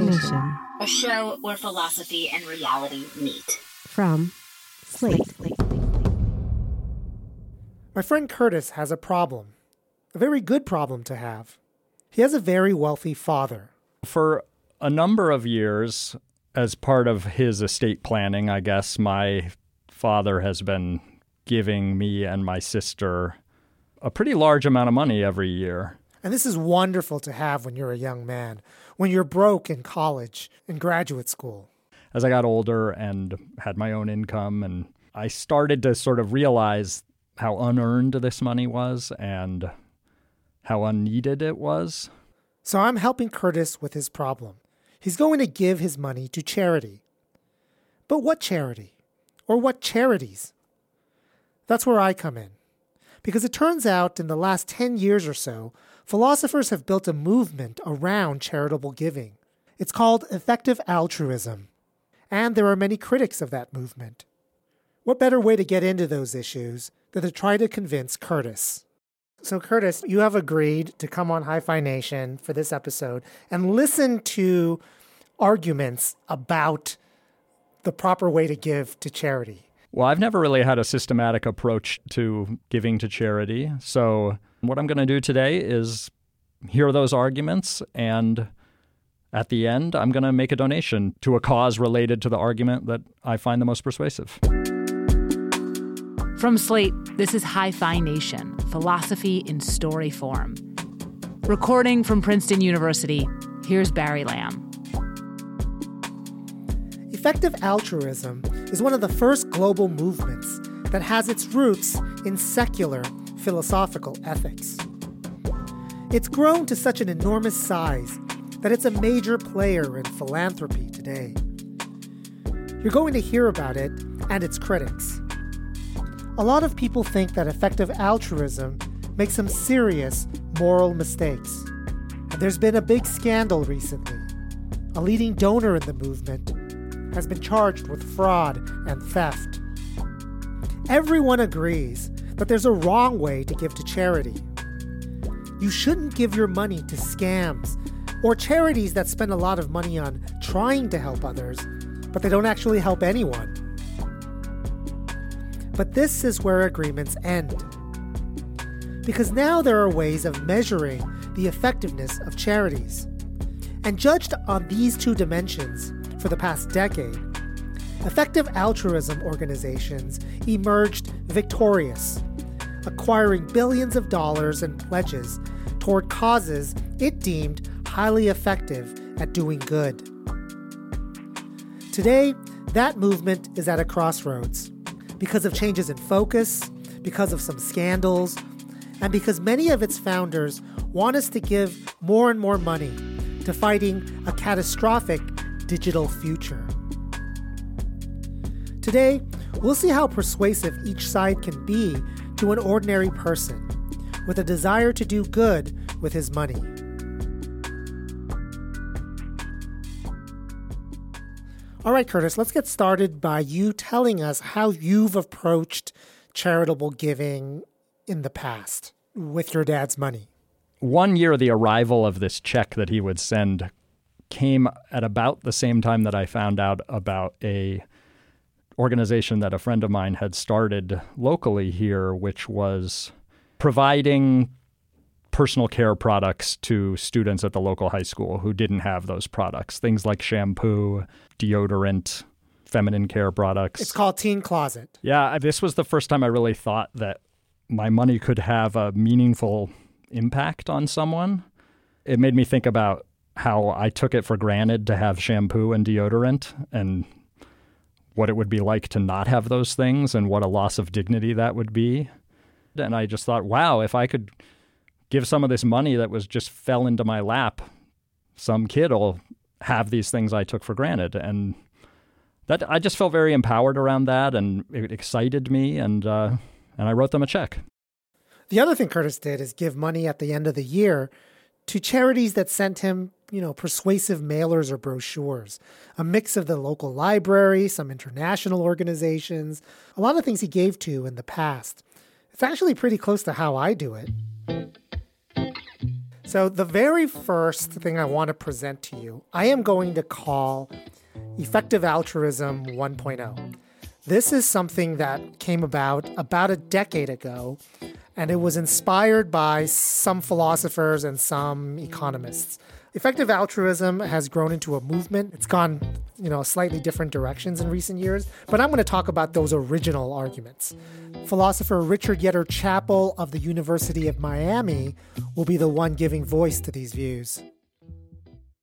Nation a show where philosophy and reality meet. from Slate. My friend Curtis has a problem, a very good problem to have. He has a very wealthy father. For a number of years, as part of his estate planning, I guess, my father has been giving me and my sister a pretty large amount of money every year. And this is wonderful to have when you're a young man, when you're broke in college, in graduate school. As I got older and had my own income, and I started to sort of realize how unearned this money was and how unneeded it was. So I'm helping Curtis with his problem. He's going to give his money to charity. But what charity? Or what charities? That's where I come in. Because it turns out in the last 10 years or so, philosophers have built a movement around charitable giving. It's called effective altruism. And there are many critics of that movement. What better way to get into those issues than to try to convince Curtis? So, Curtis, you have agreed to come on Hi-Phi Nation for this episode and listen to arguments about the proper way to give to charity. Well, I've never really had a systematic approach to giving to charity. So, what I'm going to do today is hear those arguments and at the end, I'm going to make a donation to a cause related to the argument that I find the most persuasive. From Slate, this is Hi-Phi Nation Philosophy in Story Form. Recording from Princeton University, here's Barry Lam. Effective altruism is one of the first global movements that has its roots in secular philosophical ethics. It's grown to such an enormous size that it's a major player in philanthropy today. You're going to hear about it and its critics. A lot of people think that effective altruism makes some serious moral mistakes. And there's been a big scandal recently. A leading donor in the movement has been charged with fraud and theft. Everyone agrees that there's a wrong way to give to charity. You shouldn't give your money to scams or charities that spend a lot of money on trying to help others, but they don't actually help anyone. But this is where agreements end. Because now there are ways of measuring the effectiveness of charities. And judged on these two dimensions for the past decade, effective altruism organizations emerged victorious, acquiring billions of dollars in pledges toward causes it deemed highly effective at doing good. Today, that movement is at a crossroads because of changes in focus, because of some scandals, and because many of its founders want us to give more and more money to fighting a catastrophic digital future. Today, we'll see how persuasive each side can be to an ordinary person with a desire to do good with his money. All right, Curtis, let's get started by you telling us how you've approached charitable giving in the past with your dad's money. One year, the arrival of this check that he would send came at about the same time that I found out about a organization that a friend of mine had started locally here, which was providing personal care products to students at the local high school who didn't have those products. Things like shampoo, deodorant, feminine care products. It's called Teen Closet. Yeah, this was the first time I really thought that my money could have a meaningful impact on someone. It made me think about how I took it for granted to have shampoo and deodorant and what it would be like to not have those things and what a loss of dignity that would be. And I just thought, wow, if I could give some of this money that was just fell into my lap some kid will have these things I took for granted. And that I just felt very empowered around that, and it excited me, and uh, and I wrote them a check. The other thing Curtis did is give money at the end of the year to charities that sent him, you know, persuasive mailers or brochures, a mix of the local library, some international organizations, a lot of things he gave to in the past. It's actually pretty close to how I do it. So, the very first thing I want to present to you, I am going to call Effective Altruism 1.0. This is something that came about about a decade ago, and it was inspired by some philosophers and some economists. Effective altruism has grown into a movement. It's gone, you know, slightly different directions in recent years, but I'm going to talk about those original arguments. Philosopher Richard Yetter Chappell of the University of Miami will be the one giving voice to these views.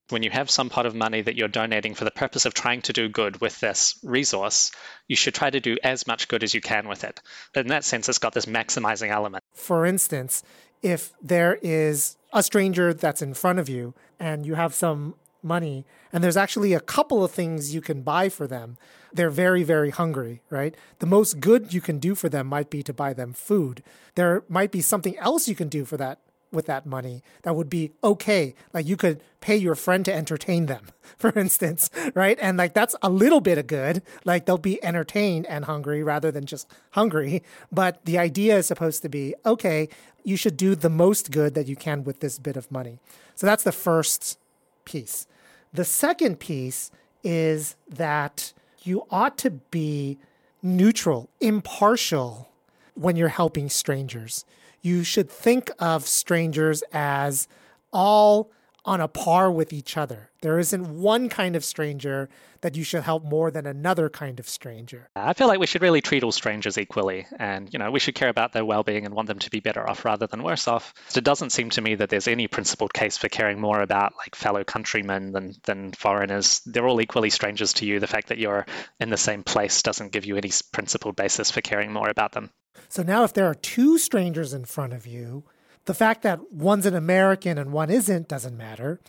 When you have some pot of money that you're donating for the purpose of trying to do good with this resource, you should try to do as much good as you can with it. In that sense, it's got this maximizing element. For instance, if there is a stranger that's in front of you and you have some money and there's actually a couple of things you can buy for them. They're very very hungry right? The most good you can do for them might be to buy them food. There might be something else you can do for that with that money that would be okay. Like you could pay your friend to entertain them for instance right? And like that's a little bit of good. Like they'll be entertained and hungry rather than just hungry. But the idea is supposed to be okay you should do the most good that you can with this bit of money. So that's the first piece. The second piece is that you ought to be neutral, impartial when you're helping strangers. You should think of strangers as all on a par with each other. There isn't one kind of stranger that you should help more than another kind of stranger. I feel like we should really treat all strangers equally and you know we should care about their well-being and want them to be better off rather than worse off. It doesn't seem to me that there's any principled case for caring more about like fellow countrymen than than foreigners. They're all equally strangers to you. The fact that you're in the same place doesn't give you any principled basis for caring more about them. So now if there are two strangers in front of you, the fact that one's an American and one isn't doesn't matter.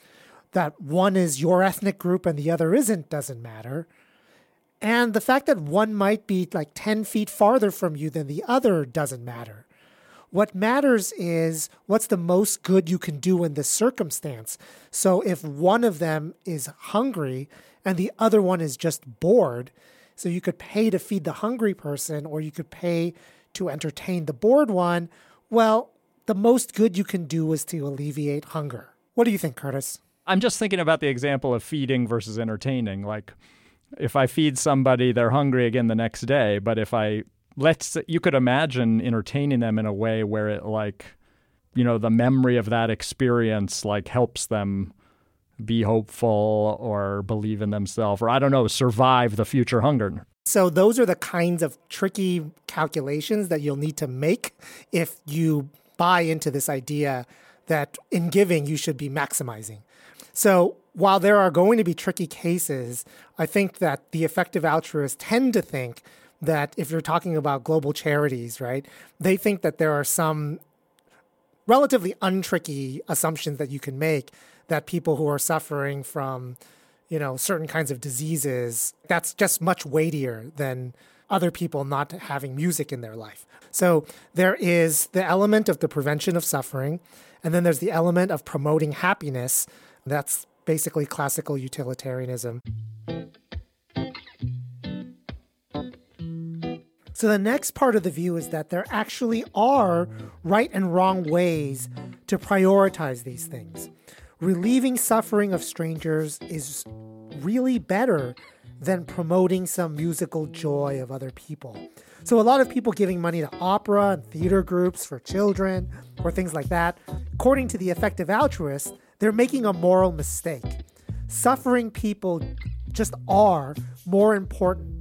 That one is your ethnic group and the other isn't doesn't matter. And the fact that one might be like 10 feet farther from you than the other doesn't matter. What matters is what's the most good you can do in this circumstance. So if one of them is hungry and the other one is just bored, so you could pay to feed the hungry person or you could pay to entertain the bored one, well, the most good you can do is to alleviate hunger. What do you think, Curtis? I'm just thinking about the example of feeding versus entertaining. Like, if I feed somebody, they're hungry again the next day. But if I let's, you could imagine entertaining them in a way where it like, you know, the memory of that experience like helps them be hopeful or believe in themselves or I don't know, survive the future hunger. So those are the kinds of tricky calculations that you'll need to make if you buy into this idea that in giving, you should be maximizing. So while there are going to be tricky cases, I think that the effective altruists tend to think that if you're talking about global charities, right, they think that there are some relatively untricky assumptions that you can make that people who are suffering from, you know, certain kinds of diseases, that's just much weightier than other people not having music in their life. So there is the element of the prevention of suffering, and then there's the element of promoting happiness. That's basically classical utilitarianism. So the next part of the view is that there actually are right and wrong ways to prioritize these things. Relieving suffering of strangers is really better than promoting some musical joy of other people. So, a lot of people giving money to opera and theater groups for children or things like that, according to the effective altruist, they're making a moral mistake. Suffering people just are more important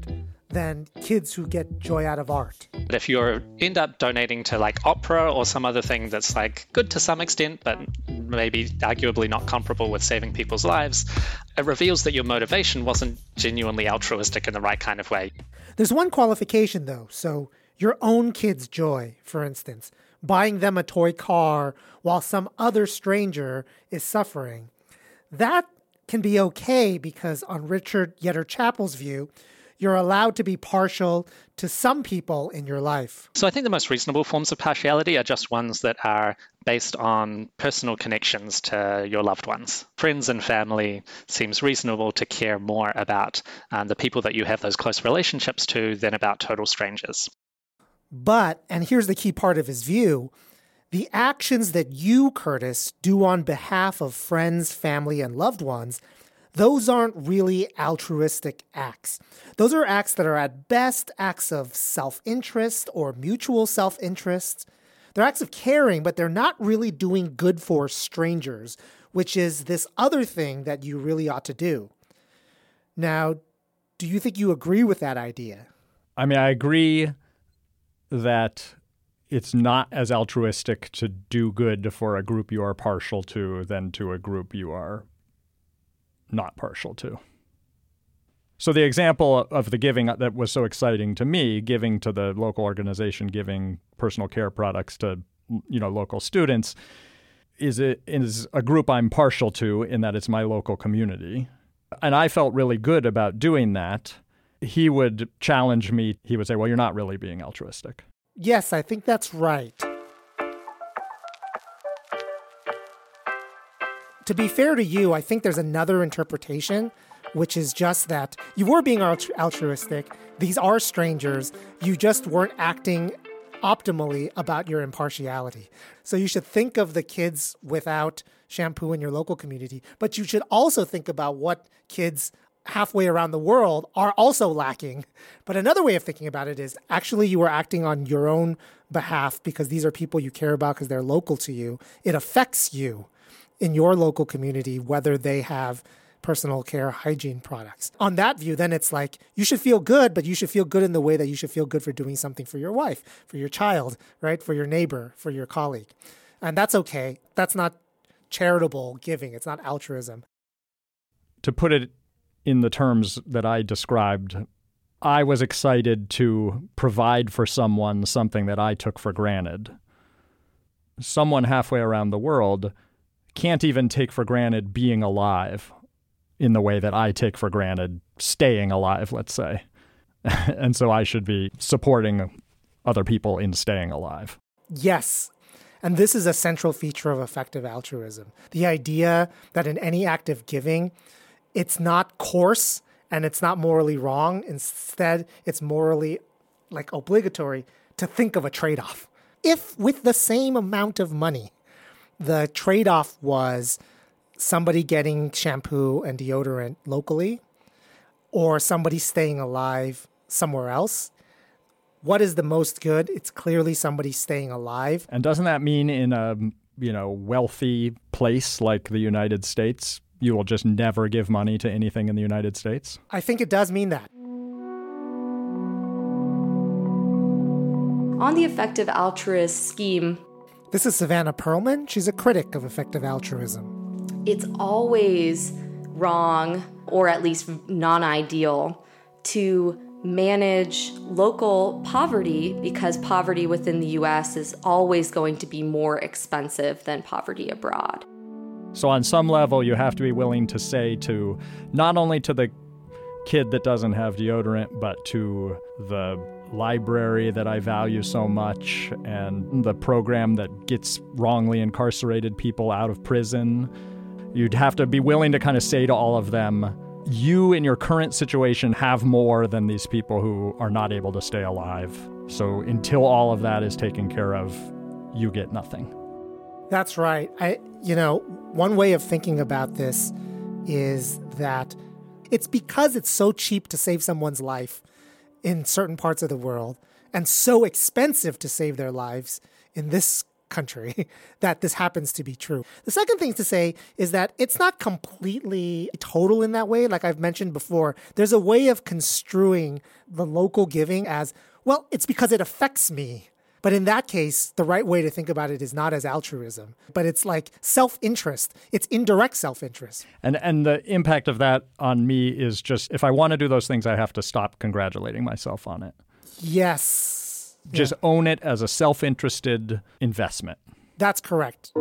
than kids who get joy out of art. But if you end up donating to like opera or some other thing that's like good to some extent, but maybe arguably not comparable with saving people's lives, it reveals that your motivation wasn't genuinely altruistic in the right kind of way. There's one qualification though. So your own kid's joy, for instance, buying them a toy car while some other stranger is suffering. that can be okay because, on Richard Yetter Chappell's view, you're allowed to be partial to some people in your life. So I think the most reasonable forms of partiality are just ones that are based on personal connections to your loved ones. Friends and family seems reasonable to care more about um, the people that you have those close relationships to than about total strangers. But, and here's the key part of his view the actions that you, Curtis, do on behalf of friends, family, and loved ones, those aren't really altruistic acts. Those are acts that are at best acts of self interest or mutual self interest. They're acts of caring, but they're not really doing good for strangers, which is this other thing that you really ought to do. Now, do you think you agree with that idea? I mean, I agree that it's not as altruistic to do good for a group you are partial to than to a group you are not partial to. So the example of the giving that was so exciting to me, giving to the local organization, giving personal care products to you know local students, is it is a group I'm partial to in that it's my local community. And I felt really good about doing that. He would challenge me. He would say, "Well, you're not really being altruistic." Yes, I think that's right. To be fair to you, I think there's another interpretation, which is just that you were being altruistic. These are strangers. You just weren't acting optimally about your impartiality. So you should think of the kids without shampoo in your local community, but you should also think about what kids halfway around the world are also lacking. But another way of thinking about it is actually you are acting on your own behalf because these are people you care about because they're local to you. It affects you in your local community whether they have personal care hygiene products. On that view, then it's like you should feel good, but you should feel good in the way that you should feel good for doing something for your wife, for your child, right? For your neighbor, for your colleague. And that's okay. That's not charitable giving, it's not altruism. To put it in the terms that I described, I was excited to provide for someone something that I took for granted. Someone halfway around the world can't even take for granted being alive in the way that I take for granted staying alive, let's say. and so I should be supporting other people in staying alive. Yes. And this is a central feature of effective altruism. The idea that in any act of giving, it's not coarse and it's not morally wrong. Instead, it's morally like obligatory to think of a trade off. If with the same amount of money, the trade off was somebody getting shampoo and deodorant locally or somebody staying alive somewhere else, what is the most good? It's clearly somebody staying alive. And doesn't that mean in a you know wealthy place like the United States, you will just never give money to anything in the United States? I think it does mean that. On the effective altruist scheme, this is Savannah Pearlman. She's a critic of effective altruism. It's always wrong, or at least non ideal, to manage local poverty because poverty within the US is always going to be more expensive than poverty abroad. So, on some level, you have to be willing to say to not only to the kid that doesn't have deodorant, but to the library that I value so much and the program that gets wrongly incarcerated people out of prison. You'd have to be willing to kind of say to all of them, you in your current situation have more than these people who are not able to stay alive. So until all of that is taken care of, you get nothing. That's right. I you know, one way of thinking about this is that it's because it's so cheap to save someone's life in certain parts of the world and so expensive to save their lives in this country that this happens to be true. The second thing to say is that it's not completely total in that way. Like I've mentioned before, there's a way of construing the local giving as well, it's because it affects me. But in that case, the right way to think about it is not as altruism, but it's like self-interest. It's indirect self-interest. And and the impact of that on me is just if I want to do those things, I have to stop congratulating myself on it. Yes. Just yeah. own it as a self-interested investment. That's correct.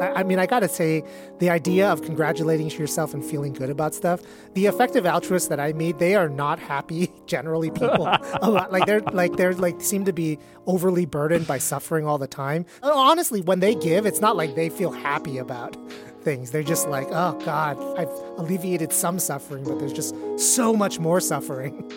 I, mean, I gotta say, the idea of congratulating yourself and feeling good about stuff, the effective altruists that I meet, they are not happy generally people. a lot like they're like they're like seem to be overly burdened by suffering all the time. Uh, honestly, when they give, it's not like they feel happy about things. They're just like, oh God, I've alleviated some suffering, but there's just so much more suffering.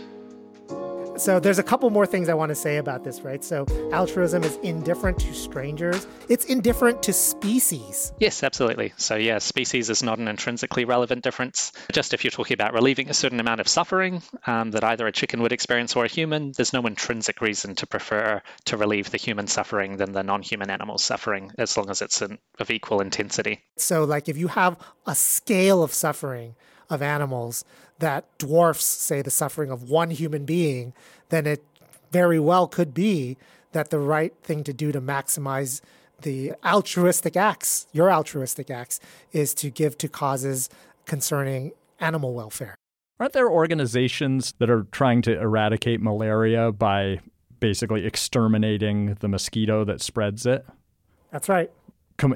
So there's a couple more things I want to say about this, right? So altruism is indifferent to strangers. It's indifferent to species. Yes, absolutely. So yeah, species is not an intrinsically relevant difference. Just if you're talking about relieving a certain amount of suffering um, that either a chicken would experience or a human, there's no intrinsic reason to prefer to relieve the human suffering than the non-human animal's suffering, as long as it's in, of equal intensity. So like if you have a scale of suffering of animals that dwarfs, say, the suffering of one human being, then it very well could be that the right thing to do to maximize the altruistic acts, your altruistic acts, is to give to causes concerning animal welfare. Aren't there organizations that are trying to eradicate malaria by basically exterminating the mosquito that spreads it? That's right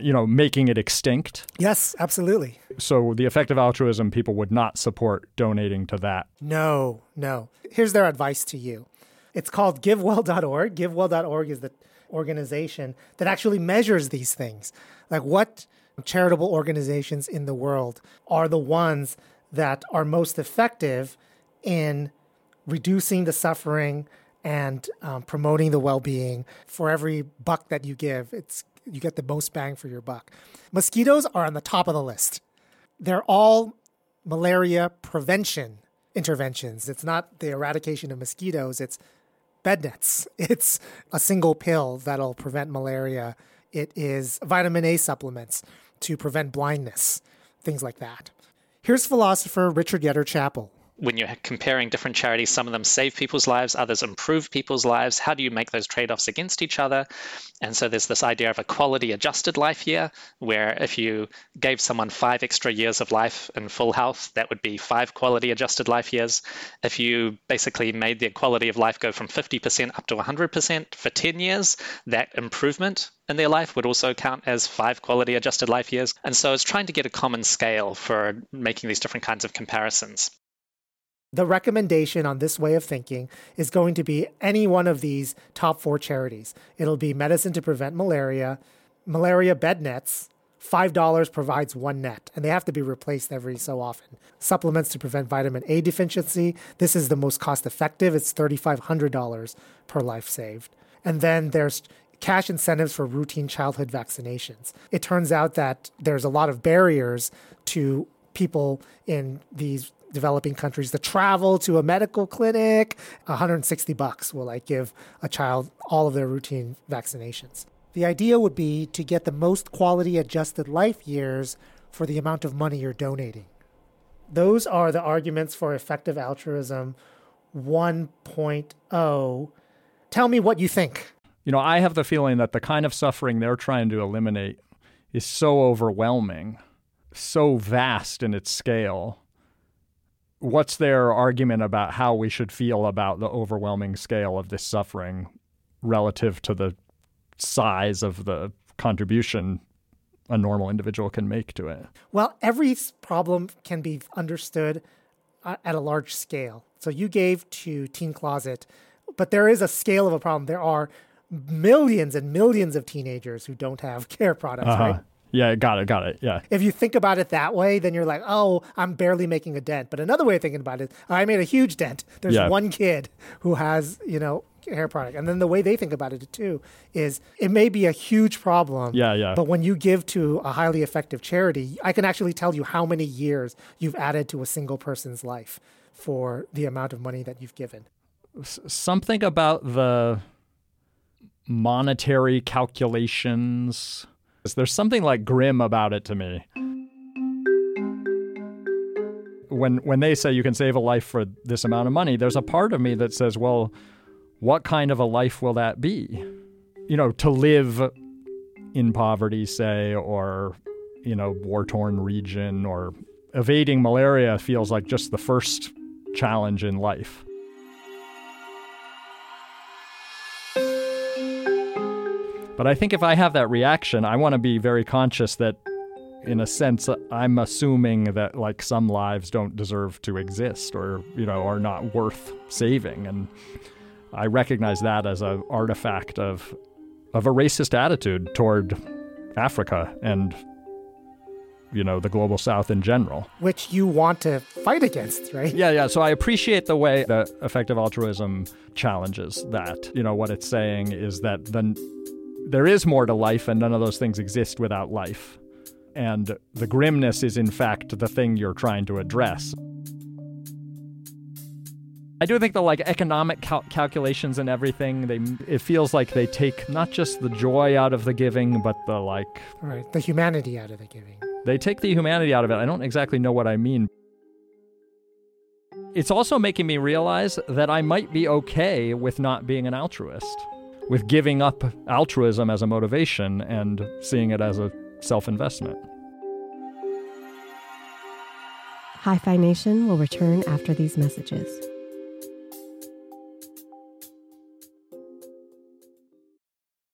you know, making it extinct. Yes, absolutely. So the effective altruism people would not support donating to that. No, no. Here's their advice to you. It's called givewell.org. Givewell.org is the organization that actually measures these things. Like what charitable organizations in the world are the ones that are most effective in reducing the suffering and um, promoting the well-being for every buck that you give it's you get the most bang for your buck. Mosquitoes are on the top of the list. They're all malaria prevention interventions. It's not the eradication of mosquitoes, it's bed nets. It's a single pill that'll prevent malaria. It is vitamin A supplements to prevent blindness, things like that. Here's philosopher Richard Yetter Chappell when you're comparing different charities, some of them save people's lives, others improve people's lives. How do you make those trade offs against each other? And so there's this idea of a quality adjusted life year, where if you gave someone five extra years of life in full health, that would be five quality adjusted life years. If you basically made their quality of life go from 50% up to 100% for 10 years, that improvement in their life would also count as five quality adjusted life years. And so it's trying to get a common scale for making these different kinds of comparisons the recommendation on this way of thinking is going to be any one of these top four charities. It'll be medicine to prevent malaria, malaria bed nets. $5 provides one net, and they have to be replaced every so often. Supplements to prevent vitamin A deficiency. This is the most cost effective. It's $3,500 per life saved. And then there's cash incentives for routine childhood vaccinations. It turns out that there's a lot of barriers to people in these developing countries to travel to a medical clinic. 160 bucks will like give a child all of their routine vaccinations. The idea would be to get the most quality adjusted life years for the amount of money you're donating. Those are the arguments for effective altruism 1.0. Tell me what you think. You know, I have the feeling that the kind of suffering they're trying to eliminate is so overwhelming, so vast in its scale, what's their argument about how we should feel about the overwhelming scale of this suffering relative to the size of the contribution a normal individual can make to it? Well, every problem can be understood uh, at a large scale. So you gave to Teen Closet, but there is a scale of a problem. There are millions and millions of teenagers who don't have care products, uh-huh. right? Yeah, got it, got it. Yeah. If you think about it that way, then you're like, oh, I'm barely making a dent. But another way of thinking about it, I made a huge dent. There's yeah. one kid who has, you know, hair product. And then the way they think about it too is it may be a huge problem. Yeah, yeah. But when you give to a highly effective charity, I can actually tell you how many years you've added to a single person's life for the amount of money that you've given. Something about the monetary calculations there's something like grim about it to me. When when they say you can save a life for this amount of money, there's a part of me that says, well, what kind of a life will that be? You know, to live in poverty, say, or you know, war-torn region or evading malaria feels like just the first challenge in life. But I think if I have that reaction, I want to be very conscious that in a sense I'm assuming that like some lives don't deserve to exist or you know are not worth saving. And I recognize that as an artifact of of a racist attitude toward Africa and you know the global south in general. Which you want to fight against right? Yeah yeah. So i appreciate the way that effective altruism challenges that. You know what it's saying is that then there is more to life and none of those things exist without life and the grimness is in fact the thing you're trying to address I do think the like economic cal- calculations and everything, they it feels like they take not just the joy out of the giving, but the like right, the humanity out of the giving. They take the humanity out of it. I don't exactly know what I mean. It's also making me realize that I might be okay with not being an altruist, with giving up altruism as a motivation and seeing it as a self investment. Hi-Phi Nation will return after these messages.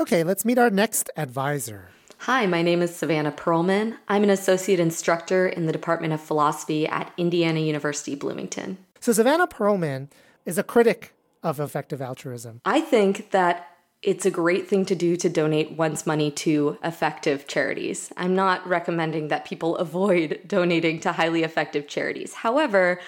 Okay, let's meet our next advisor. Hi, my name is Savannah Pearlman. I'm an associate instructor in the Department of Philosophy at Indiana University Bloomington. So, Savannah Pearlman is a critic of effective altruism. I think that it's a great thing to do to donate one's money to effective charities. I'm not recommending that people avoid donating to highly effective charities. However,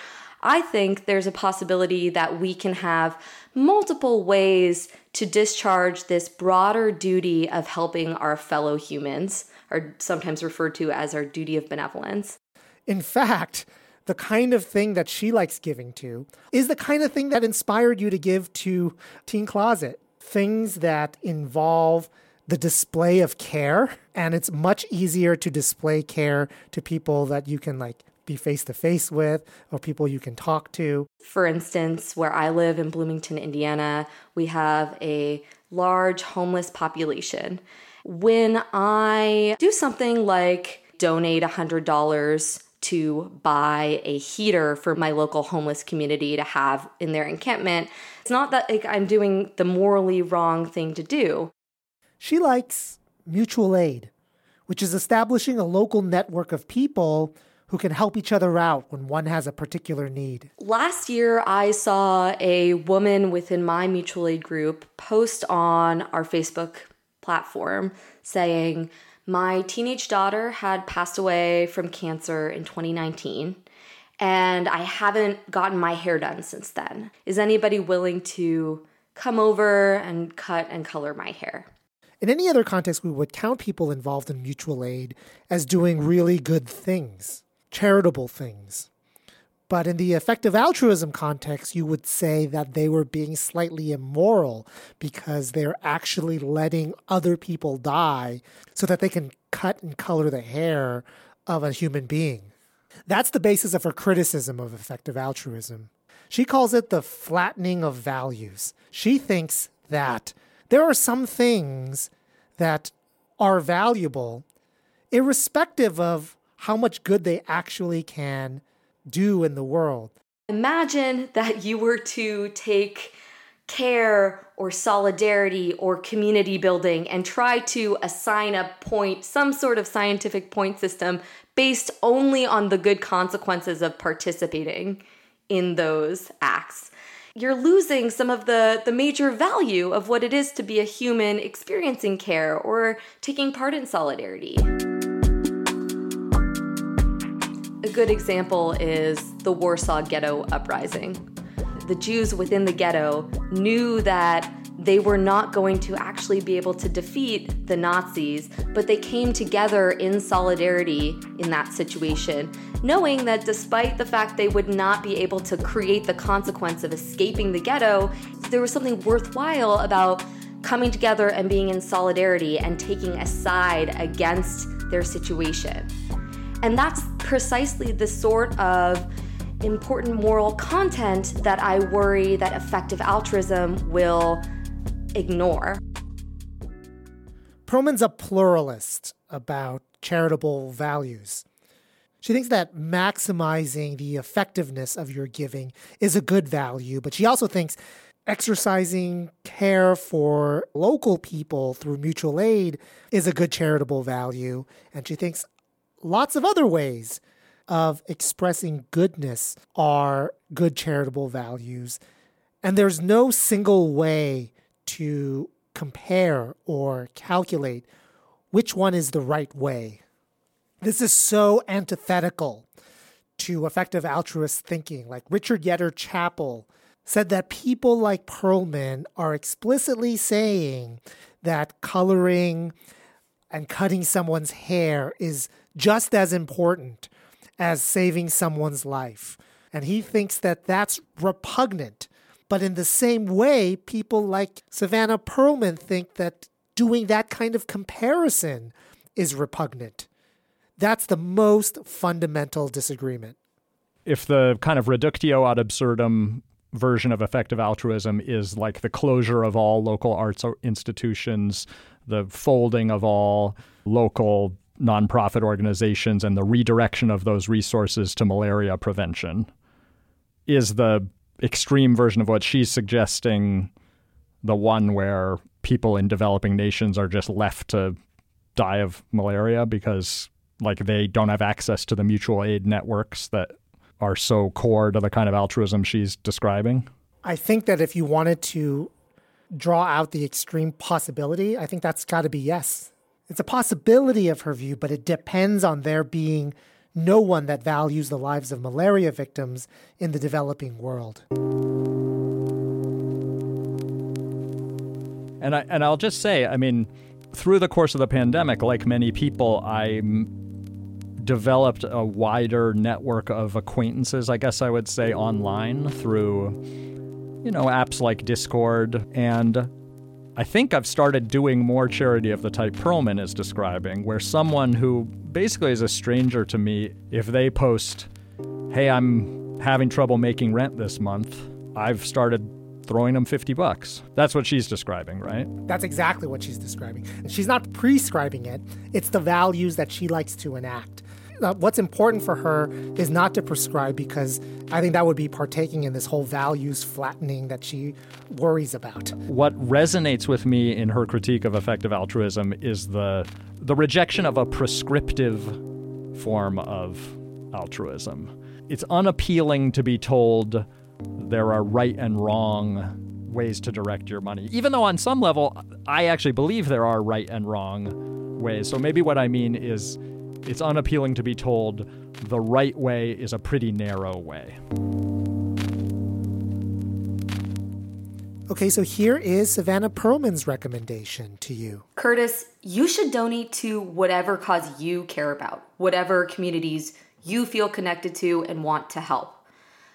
I think there's a possibility that we can have multiple ways to discharge this broader duty of helping our fellow humans, or sometimes referred to as our duty of benevolence. In fact, the kind of thing that she likes giving to is the kind of thing that inspired you to give to Teen Closet. Things that involve the display of care, and it's much easier to display care to people that you can like be face to face with or people you can talk to. For instance, where I live in Bloomington, Indiana, we have a large homeless population. When I do something like donate $100 to buy a heater for my local homeless community to have in their encampment, it's not that like I'm doing the morally wrong thing to do. She likes mutual aid, which is establishing a local network of people who can help each other out when one has a particular need. Last year, I saw a woman within my mutual aid group post on our Facebook platform saying, My teenage daughter had passed away from cancer in 2019, and I haven't gotten my hair done since then. Is anybody willing to come over and cut and color my hair? In any other context, we would count people involved in mutual aid as doing really good things charitable things. But in the effective altruism context, you would say that they were being slightly immoral because they're actually letting other people die so that they can cut and color the hair of a human being. That's the basis of her criticism of effective altruism. She calls it the flattening of values. She thinks that there are some things that are valuable irrespective of how much good they actually can do in the world. Imagine that you were to take care or solidarity or community building and try to assign a point, some sort of scientific point system based only on the good consequences of participating in those acts. You're losing some of the, the major value of what it is to be a human experiencing care or taking part in solidarity. Good example is the Warsaw Ghetto Uprising. The Jews within the ghetto knew that they were not going to actually be able to defeat the Nazis, but they came together in solidarity in that situation, knowing that despite the fact they would not be able to create the consequence of escaping the ghetto, there was something worthwhile about coming together and being in solidarity and taking a side against their situation. And that's precisely the sort of important moral content that I worry that effective altruism will ignore. Pearlman's a pluralist about charitable values. She thinks that maximizing the effectiveness of your giving is a good value, but she also thinks exercising care for local people through mutual aid is a good charitable value. And she thinks lots of other ways of expressing goodness are good charitable values. And there's no single way to compare or calculate which one is the right way. This is so antithetical to effective altruist thinking. Like Richard Yetter Chappell said that people like Pearlman are explicitly saying that coloring and cutting someone's hair is just as important as saving someone's life. And he thinks that that's repugnant. But in the same way, people like Savannah Pearlman think that doing that kind of comparison is repugnant. That's the most fundamental disagreement. If the kind of reductio ad absurdum version of effective altruism is like the closure of all local arts institutions, the folding of all local nonprofit organizations, and the redirection of those resources to malaria prevention, is the extreme version of what she's suggesting the one where people in developing nations are just left to die of malaria because like they don't have access to the mutual aid networks that are so core to the kind of altruism she's describing? I think that if you wanted to draw out the extreme possibility, I think that's got to be yes. It's a possibility of her view, but it depends on there being no one that values the lives of malaria victims in the developing world. And I and I'll just say, I mean, through the course of the pandemic, like many people, I developed a wider network of acquaintances, I guess I would say, online through, you know, apps like Discord. And I think I've started doing more charity of the type Pearlman is describing, where someone who basically is a stranger to me, if they post, hey, I'm having trouble making rent this month, I've started throwing them 50 bucks. That's what she's describing, right? That's exactly what she's describing. She's not prescribing it, it's the values that she likes to enact uh, what's important for her is not to prescribe because I think that would be partaking in this whole values flattening that she worries about. What resonates with me in her critique of effective altruism is the the rejection of a prescriptive form of altruism. It's unappealing to be told there are right and wrong ways to direct your money. Even though on some level I actually believe there are right and wrong ways. So maybe what I mean is it's unappealing to be told the right way is a pretty narrow way. Okay, so here is Savannah Pearlman's recommendation to you. Curtis, you should donate to whatever cause you care about, whatever communities you feel connected to and want to help.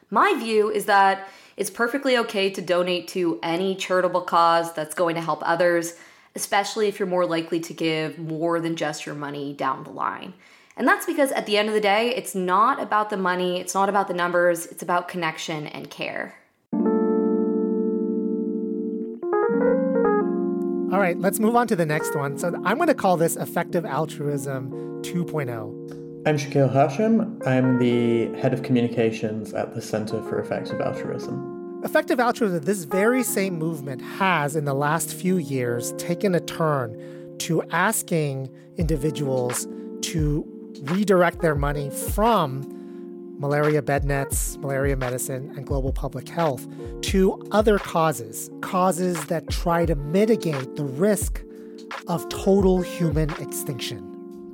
My view is that it's perfectly okay to donate to any charitable cause that's going to help others especially if you're more likely to give more than just your money down the line. And that's because at the end of the day, it's not about the money, it's not about the numbers, it's about connection and care. All right, let's move on to the next one. So I'm going to call this Effective Altruism 2.0. I'm Shakeel Hashim. I'm the head of communications at the Center for Effective Altruism. Effective altruism, this very same movement has, in the last few years, taken a turn to asking individuals to redirect their money from malaria bed nets, malaria medicine, and global public health to other causes, causes that try to mitigate the risk of total human extinction.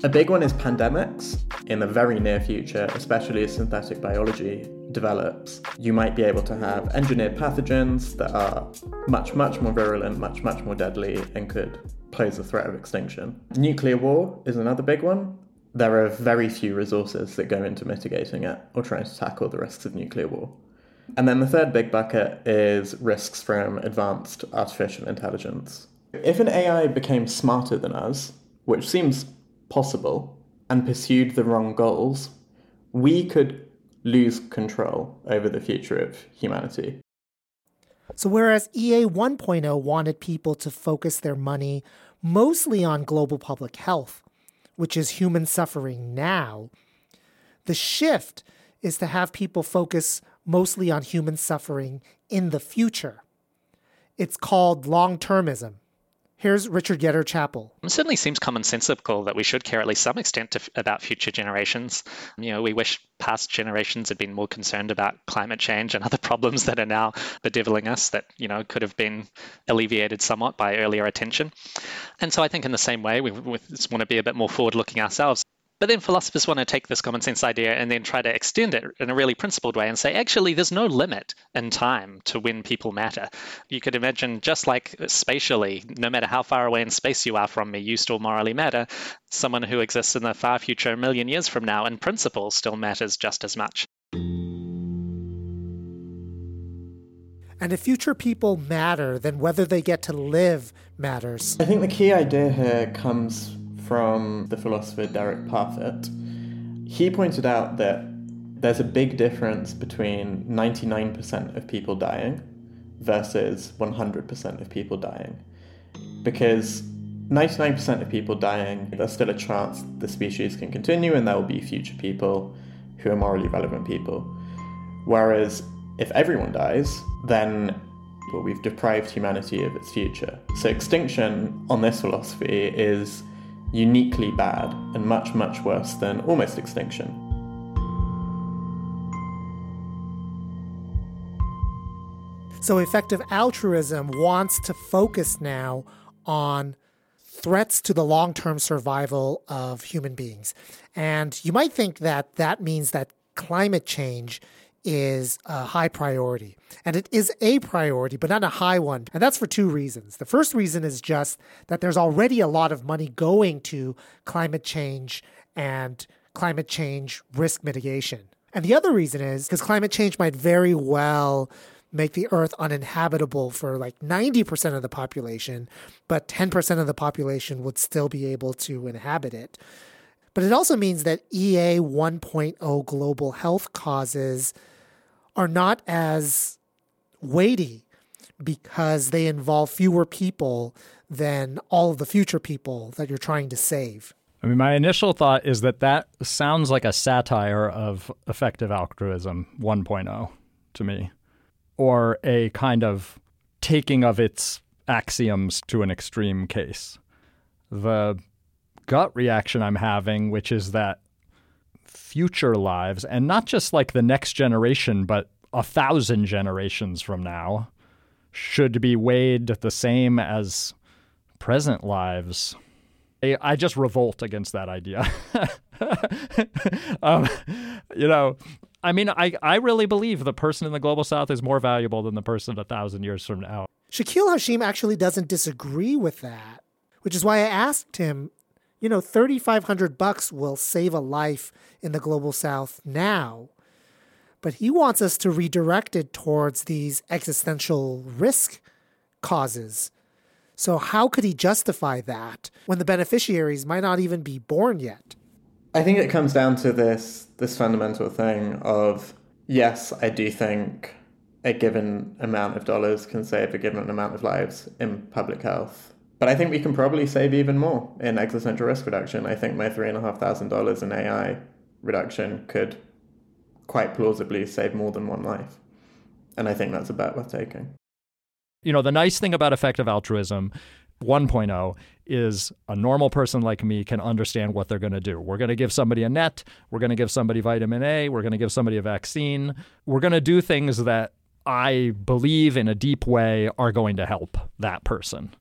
A big one is pandemics in the very near future, especially as synthetic biology develops, you might be able to have engineered pathogens that are much, much more virulent, much, much more deadly, and could pose a threat of extinction. Nuclear war is another big one. There are very few resources that go into mitigating it or trying to tackle the risks of nuclear war. And then the third big bucket is risks from advanced artificial intelligence. If an AI became smarter than us, which seems possible, and pursued the wrong goals, we could lose control over the future of humanity. So, whereas EA 1.0 wanted people to focus their money mostly on global public health, which is human suffering now, the shift is to have people focus mostly on human suffering in the future. It's called long termism. Here's Richard Yetter Chappell. It certainly seems commonsensical that we should care at least some extent to, about future generations. You know, we wish past generations had been more concerned about climate change and other problems that are now bedeviling us that, you know, could have been alleviated somewhat by earlier attention. And so I think in the same way, we, we want to be a bit more forward looking ourselves. But then philosophers want to take this common sense idea and then try to extend it in a really principled way and say, actually, there's no limit in time to when people matter. You could imagine, just like spatially, no matter how far away in space you are from me, you still morally matter. Someone who exists in the far future, a million years from now, in principle, still matters just as much. And if future people matter, then whether they get to live matters. I think the key idea here comes from the philosopher Derek Parfit. He pointed out that there's a big difference between 99% of people dying versus 100% of people dying. Because 99% of people dying, there's still a chance the species can continue and there will be future people who are morally relevant people. Whereas if everyone dies, then well, we've deprived humanity of its future. So extinction on this philosophy is uniquely bad and much, much worse than almost extinction. So, effective altruism wants to focus now on threats to the long term survival of human beings. And you might think that that means that climate change is a high priority. And it is a priority, but not a high one. And that's for two reasons. The first reason is just that there's already a lot of money going to climate change and climate change risk mitigation. And the other reason is because climate change might very well make the earth uninhabitable for like 90% of the population, but 10% of the population would still be able to inhabit it. But it also means that EA 1.0 global health causes are not as weighty because they involve fewer people than all of the future people that you're trying to save. I mean, my initial thought is that that sounds like a satire of effective altruism 1.0 to me, or a kind of taking of its axioms to an extreme case. The gut reaction I'm having, which is that future lives, and not just like the next generation, but a thousand generations from now, should be weighed the same as present lives. I just revolt against that idea. um, you know, I mean, I, I really believe the person in the global south is more valuable than the person a thousand years from now. Shakeel Hashim actually doesn't disagree with that, which is why I asked him you know, 3500 bucks will save a life in the global south now. But he wants us to redirect it towards these existential risk causes. So how could he justify that when the beneficiaries might not even be born yet? I think it comes down to this this fundamental thing of yes, I do think a given amount of dollars can save a given amount of lives in public health. But I think we can probably save even more in existential risk reduction. I think my three and a half thousand dollars in AI reduction could quite plausibly save more than one life. And I think that's a bet worth taking. You know, the nice thing about effective altruism 1.0 is a normal person like me can understand what they're going to do. We're going to give somebody a net, we're going to give somebody vitamin A, we're going to give somebody a vaccine. We're going to do things that I believe in a deep way are going to help that person.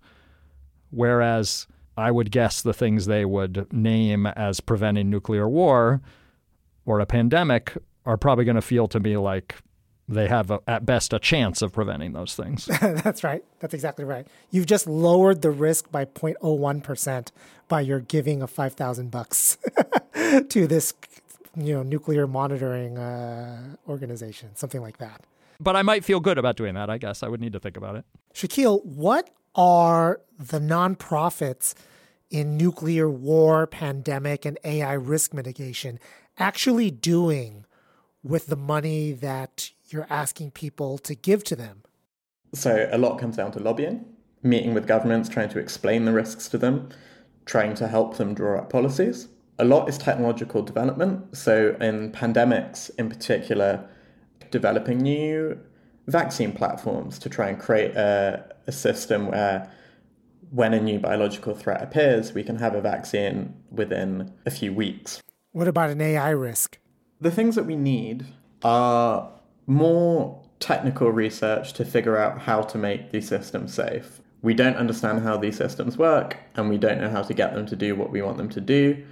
Whereas I would guess the things they would name as preventing nuclear war or a pandemic are probably going to feel to me like they have a, at best a chance of preventing those things. That's right. That's exactly right. You've just lowered the risk by 0.01% by your giving of 5000 bucks to this you know nuclear monitoring uh, organization, something like that. But I might feel good about doing that, I guess. I would need to think about it. Shakeel, what are the nonprofits in nuclear war, pandemic, and AI risk mitigation actually doing with the money that you're asking people to give to them? So, a lot comes down to lobbying, meeting with governments, trying to explain the risks to them, trying to help them draw up policies. A lot is technological development. So, in pandemics in particular, developing new vaccine platforms to try and create a, a system where when a new biological threat appears, we can have a vaccine within a few weeks. What about an AI risk? The things that we need are more technical research to figure out how to make these systems safe. We don't understand how these systems work, and we don't know how to get them to do what we want them to do.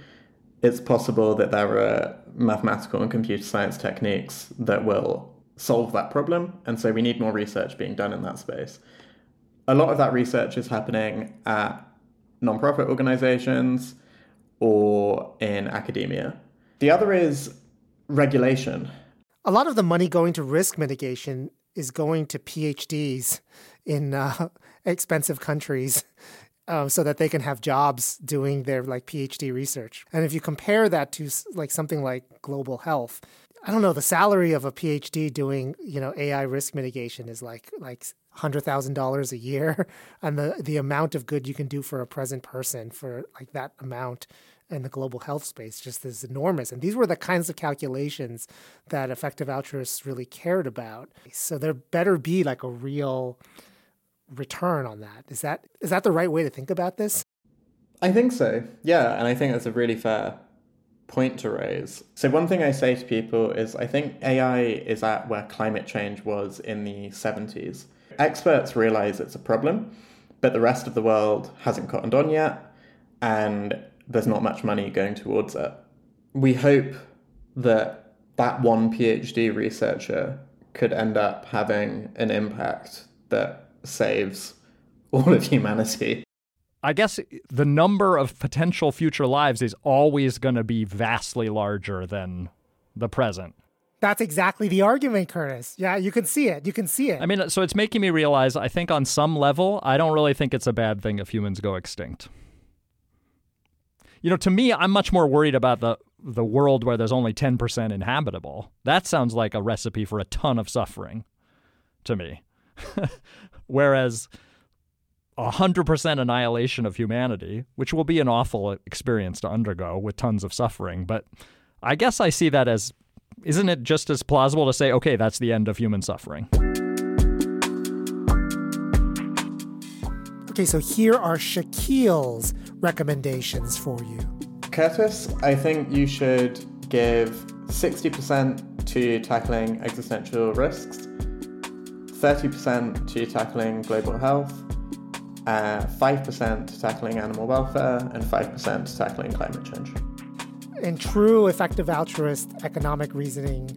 It's possible that there are mathematical and computer science techniques that will solve that problem, and so we need more research being done in that space a lot of that research is happening at nonprofit organizations or in academia. The other is regulation. A lot of the money going to risk mitigation is going to PhDs in uh, expensive countries um, so that they can have jobs doing their like PhD research. And if you compare that to like something like global health, I don't know, the salary of a PhD doing, you know, AI risk mitigation is like like hundred thousand dollars a year, and the the amount of good you can do for a present person for like that amount in the global health space just is enormous. And these were the kinds of calculations that effective altruists really cared about. So there better be like a real return on that. Is that is that the right way to think about this? I think so. Yeah, and I think that's a really fair point to raise. So, one thing I say to people is I think AI is at where climate change was in the 70s. Experts realize it's a problem, but the rest of the world hasn't cottoned on yet, and there's not much money going towards it. We hope that that one PhD researcher could end up having an impact that saves all of humanity. I guess the number of potential future lives is always going to be vastly larger than the present. That's exactly the argument, Curtis. Yeah, you can see it. You can see it. I mean, so it's making me realize I think on some level, I don't really think it's a bad thing if humans go extinct. You know, to me, I'm much more worried about the the world where there's only 10% inhabitable. That sounds like a recipe for a ton of suffering to me. Whereas 100% annihilation of humanity, which will be an awful experience to undergo with tons of suffering. But I guess I see that as isn't it just as plausible to say, okay, that's the end of human suffering? Okay, so here are Shakeel's recommendations for you. Curtis, I think you should give 60% to tackling existential risks, 30% to tackling global health, uh, 5% to tackling animal welfare, and 5% to tackling climate change. In true effective altruist economic reasoning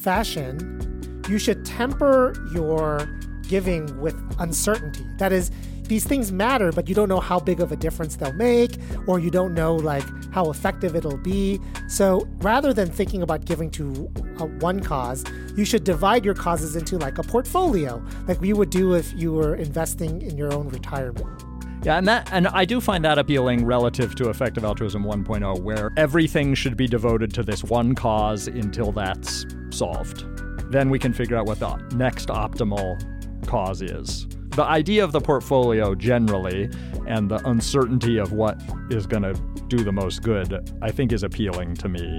fashion, you should temper your giving with uncertainty. That is, these things matter, but you don't know how big of a difference they'll make, or you don't know like how effective it'll be. So rather than thinking about giving to a, one cause, you should divide your causes into like a portfolio, like we would do if you were investing in your own retirement. Yeah, and that and I do find that appealing relative to effective altruism 1.0 where everything should be devoted to this one cause until that's solved. Then we can figure out what the next optimal cause is the idea of the portfolio generally and the uncertainty of what is going to do the most good, I think is appealing to me.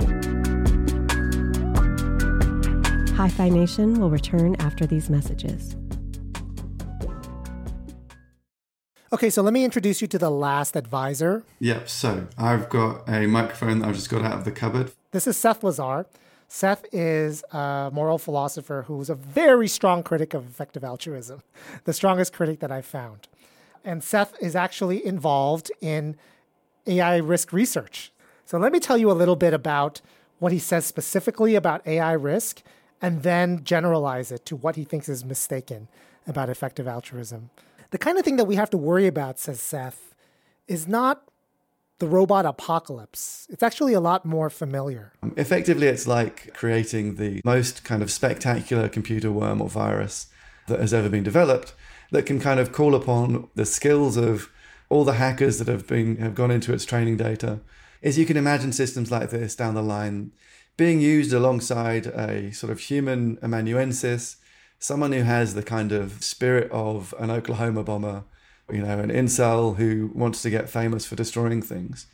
Hi-Phi Nation will return after these messages. Okay, so let me introduce you to the last advisor. Yep, so I've got a microphone that I've just got out of the cupboard. This is Seth Lazar. Seth is a moral philosopher who's a very strong critic of effective altruism, the strongest critic that I've found. And Seth is actually involved in AI risk research. So let me tell you a little bit about what he says specifically about AI risk and then generalize it to what he thinks is mistaken about effective altruism. The kind of thing that we have to worry about, says Seth, is not the robot apocalypse. It's actually a lot more familiar. Um, effectively, it's like creating the most kind of spectacular computer worm or virus that has ever been developed that can kind of call upon the skills of all the hackers that have been have gone into its training data is you can imagine systems like this down the line being used alongside a sort of human amanuensis, someone who has the kind of spirit of an Oklahoma bomber, you know, an incel who wants to get famous for destroying things,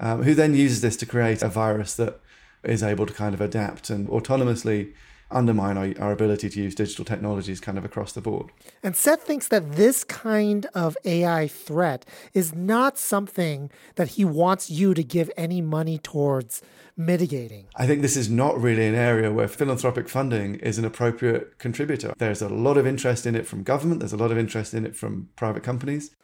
um, who then uses this to create a virus that is able to kind of adapt and autonomously undermine our, our, ability to use digital technologies kind of across the board. And Seth thinks that this kind of AI threat is not something that he wants you to give any money towards mitigating. I think this is not really an area where philanthropic funding is an appropriate contributor. There's a lot of interest in it from government, there's a lot of interest in it from private companies.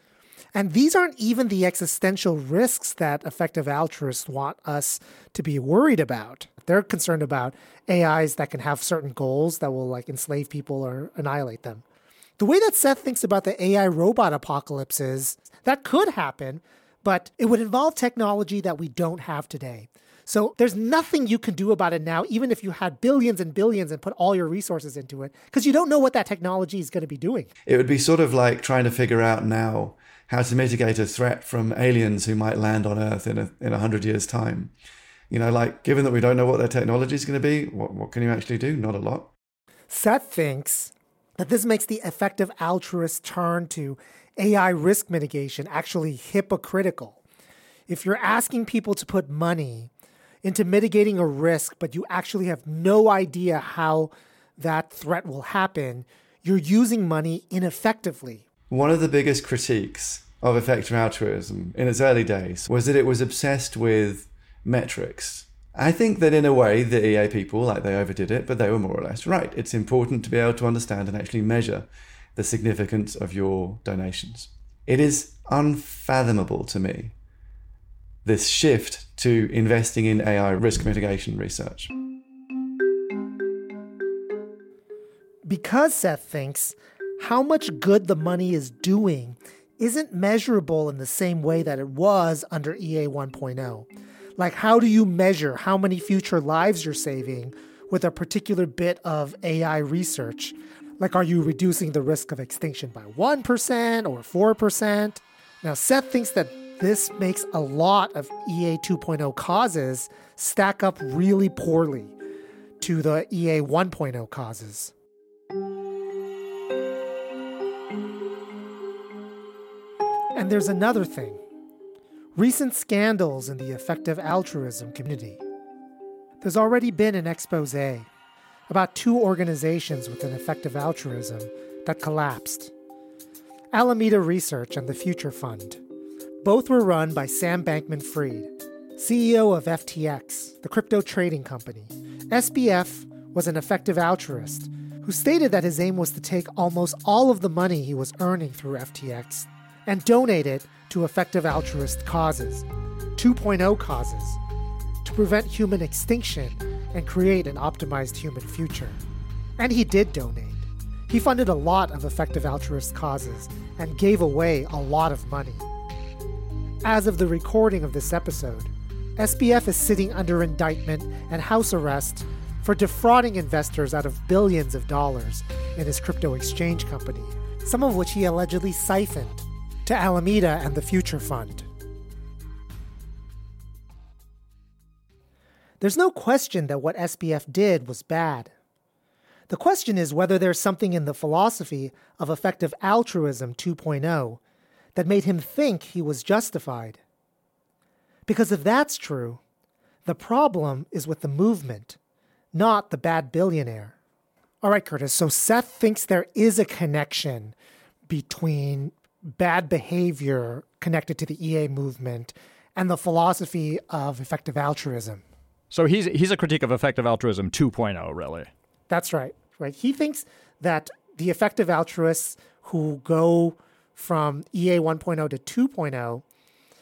And these aren't even the existential risks that effective altruists want us to be worried about. They're concerned about AIs that can have certain goals that will like enslave people or annihilate them. The way that Seth thinks about the AI robot apocalypse is that could happen, but it would involve technology that we don't have today. So there's nothing you can do about it now, even if you had billions and billions and put all your resources into it, because you don't know what that technology is going to be doing. It would be sort of like trying to figure out now how to mitigate a threat from aliens who might land on Earth in a in a hundred years' time. You know, like given that we don't know what their technology is going to be, what what can you actually do? Not a lot. Seth thinks that this makes the effective altruist turn to AI risk mitigation actually hypocritical. If you're asking people to put money into mitigating a risk, but you actually have no idea how that threat will happen, you're using money ineffectively. One of the biggest critiques of effective altruism in its early days was that it was obsessed with metrics. I think that in a way, the EA people, like they overdid it, but they were more or less right. It's important to be able to understand and actually measure the significance of your donations. It is unfathomable to me this shift to investing in AI risk mitigation research. Because Seth thinks how much good the money is doing isn't measurable in the same way that it was under EA 1.0. Like, how do you measure how many future lives you're saving with a particular bit of AI research? Like, are you reducing the risk of extinction by 1% or 4%? Now, Seth thinks that this makes a lot of EA 2.0 causes stack up really poorly to the EA 1.0 causes. And there's another thing recent scandals in the effective altruism community. There's already been an expose about two organizations within effective altruism that collapsed Alameda Research and the Future Fund. Both were run by Sam Bankman Fried, CEO of FTX, the crypto trading company. SBF was an effective altruist who stated that his aim was to take almost all of the money he was earning through FTX and donate it to effective altruist causes, 2.0 causes, to prevent human extinction and create an optimized human future. And he did donate. He funded a lot of effective altruist causes and gave away a lot of money. As of the recording of this episode, SBF is sitting under indictment and house arrest for defrauding investors out of billions of dollars in his crypto exchange company, some of which he allegedly siphoned to Alameda and the Future Fund. There's no question that what SBF did was bad. The question is whether there's something in the philosophy of effective altruism 2.0 that made him think he was justified. Because if that's true, the problem is with the movement, not the bad billionaire. All right, Curtis, so Seth thinks there is a connection between bad behavior connected to the EA movement and the philosophy of effective altruism. So he's he's a critique of effective altruism 2.0, really. That's right. Right. He thinks that the effective altruists who go from EA 1.0 to 2.0,